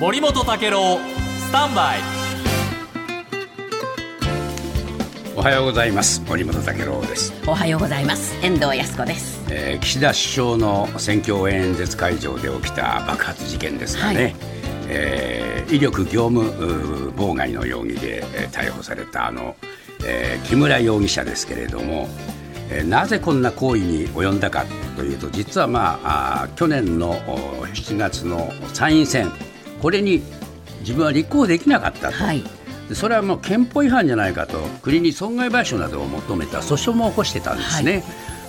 森本武郎スタンバイ。おはようございます。森本武郎です、おはようございます。遠藤康子です。えー岸田首相の選挙応援演説会場で起きた爆発事件ですがね、はい。えー威力業務妨害の容疑で、えー逮捕されたあの、えー木村容疑者ですけれども、えーなぜこんな行為に及んだかというと実は、まあ、あー去年のお7月の参院選これに自分は立候補できなかったと。はい。でそれはもう憲法違反じゃないかと。国に損害賠償などを求めた訴訟も起こしてたんですね、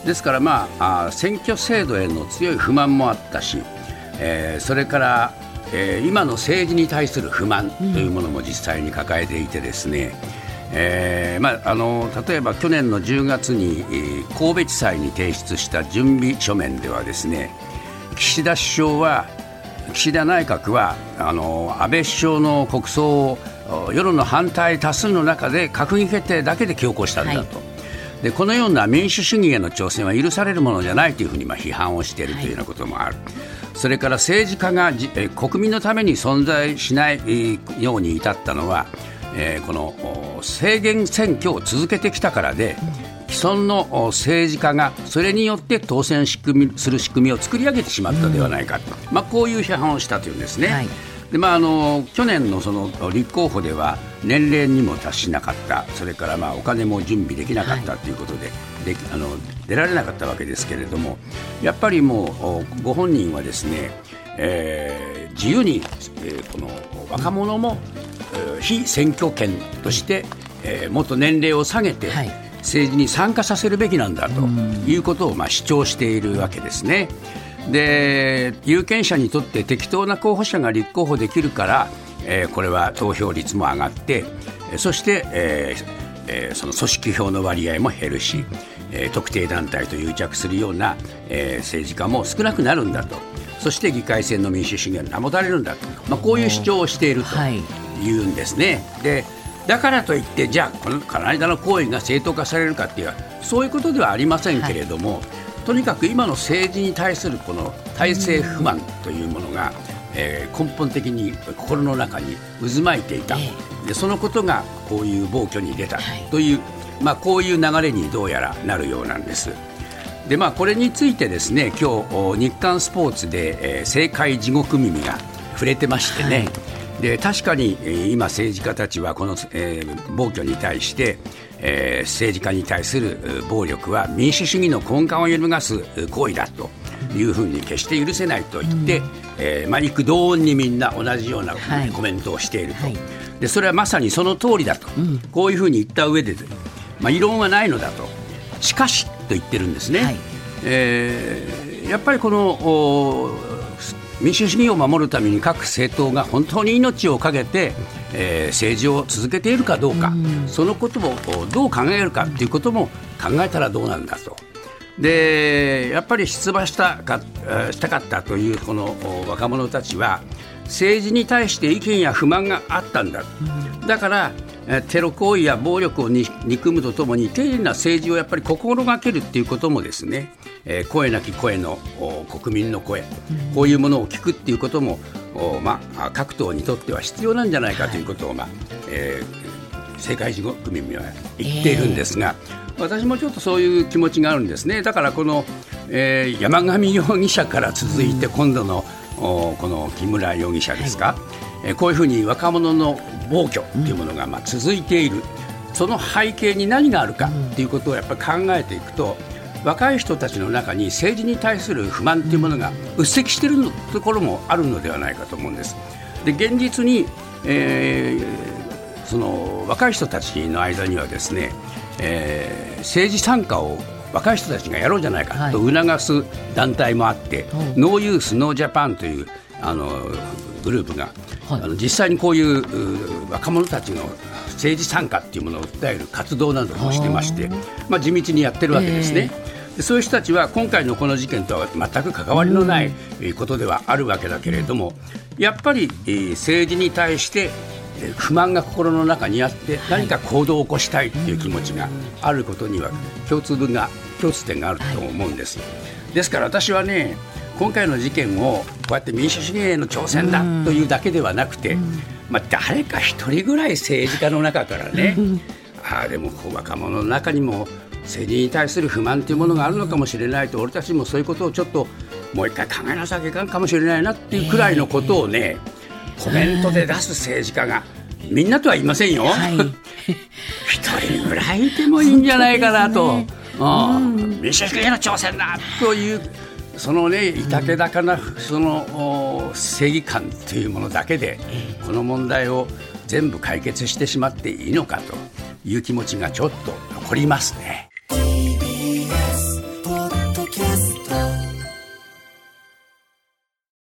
ですから、まあ、あ選挙制度への強い不満もあったし、えーそれから、えー今の政治に対する不満というものも実際に抱えていてですね、えーまあ、あの例えば去年の10月に、えー神戸地裁に提出した準備書面ではですね岸田首相は岸田内閣はあの安倍首相の国葬をお世論の反対多数の中で閣議決定だけで強行したんだと、はいでこのような民主主義への挑戦は許されるものじゃないというふうにまあ批判をしているというようなこともある。それから政治家が国民のために存在しないえーように至ったのは、えーこのお制限選挙を続けてきたからで、既存のお政治家がそれによって当選仕組みする仕組みを作り上げてしまったではないかと、まあ、こういう批判をしたというんですね。はい。でまあ、あの去年のその立候補では年齢にも達しなかった、それからまあお金も準備できなかったということで,、であの出られなかったわけですけれども、やっぱりもうおご本人はですね、えー自由に、えーこの若者も、えー非選挙権として、えーもっと年齢を下げて、はい政治に参加させるべきなんだということをまあ主張しているわけですね。で有権者にとって適当な候補者が立候補できるから、えーこれは投票率も上がってえーそして、えーえーその組織票の割合も減るし、えー特定団体と癒着するような、えー政治家も少なくなるんだとそして議会制の民主主義が保たれるんだと、まあ、こういう主張をしているとはいいうんですね。でだからといってじゃあこのこの間の行為が正当化されるかっていうそういうことではありませんけれども、とにかく今の政治に対するこの体制不満というものが、えー根本的に心の中に渦巻いていた、えでそのことがこういう暴挙に出た。はい。という、まあ、こういう流れにどうやらなるようなんです。でまあ、これについてですね今日お日刊スポーツで、えー政界地獄耳が触れてましてね、で確かに、えー今、政治家たちはこの、えー暴挙に対して、えー政治家に対するえー暴力は民主主義の根幹を揺るがすえー行為だというふうに決して許せないと言って、えーまあ、幾度音にみんな同じようなはい。コメントをしていると、はい。でそれはまさにその通りだと、こういうふうに言った上で、まあ、異論はないのだと。しかしと言ってるんですね。はい。えーやっぱりこのお民主主義を守るために各政党が本当に命を懸けて、えー政治を続けているかどうか、そのことをおどう考えるかということも考えたらどうなんだと。でやっぱり出馬したかえーしたかったというこのお若者たちは政治に対して意見や不満があったんだ、だからえーテロ行為や暴力をに憎むとともに丁寧な政治をやっぱり心がけるっていうこともですね、えー声なき声のお国民の声、こういうものを聞くっていうことも、おまあ、各党にとっては必要なんじゃないかということを、まあえー世界中国民は言っているんですが、私もちょっとそういう気持ちがあるんですね。だからこの、えー山上容疑者から続いて今度の、おこの木村容疑者ですか、えーこういうふうに若者の暴挙というものがまあ続いている、その背景に何があるかということをやっぱり考えていくと、若い人たちの中に政治に対する不満というものがうっせきしているところもあるのではないかと思うんです。で現実に、えーその若い人たちの間にはですね、えー政治参加を若い人たちがやろうじゃないかと促す団体もあって、ノーユースノージャパンというあのグループが、はい。あの実際にこういうう若者たちの政治参加っていうものを訴える活動などもしてまして、まあ、地道にやってるわけですね。でそういう人たちは今回のこの事件とは全く関わりのないえーことではあるわけだけれどもやっぱりえー政治に対してえー不満が心の中にあって何か行動を起こしたいという気持ちがあることには共通分が共通点があると思うんです。ですから私はね今回の事件をこうやって民主主義への挑戦だというだけではなくて、まあ、誰か一人ぐらい政治家の中からね、ああでも若者の中にも政治に対する不満というものがあるのかもしれないと俺たちもそういうことをちょっともう一回考えなさきゃいかんかもしれないなっていうくらいのことをね、コメントで出す政治家がみんなとは言いませんよ。一、人ぐらいいてもいいんじゃないかなと。民主主義への挑戦だというそのねいたけだかなその正義感というものだけでこの問題を全部解決してしまっていいのかという気持ちがちょっと残りますね。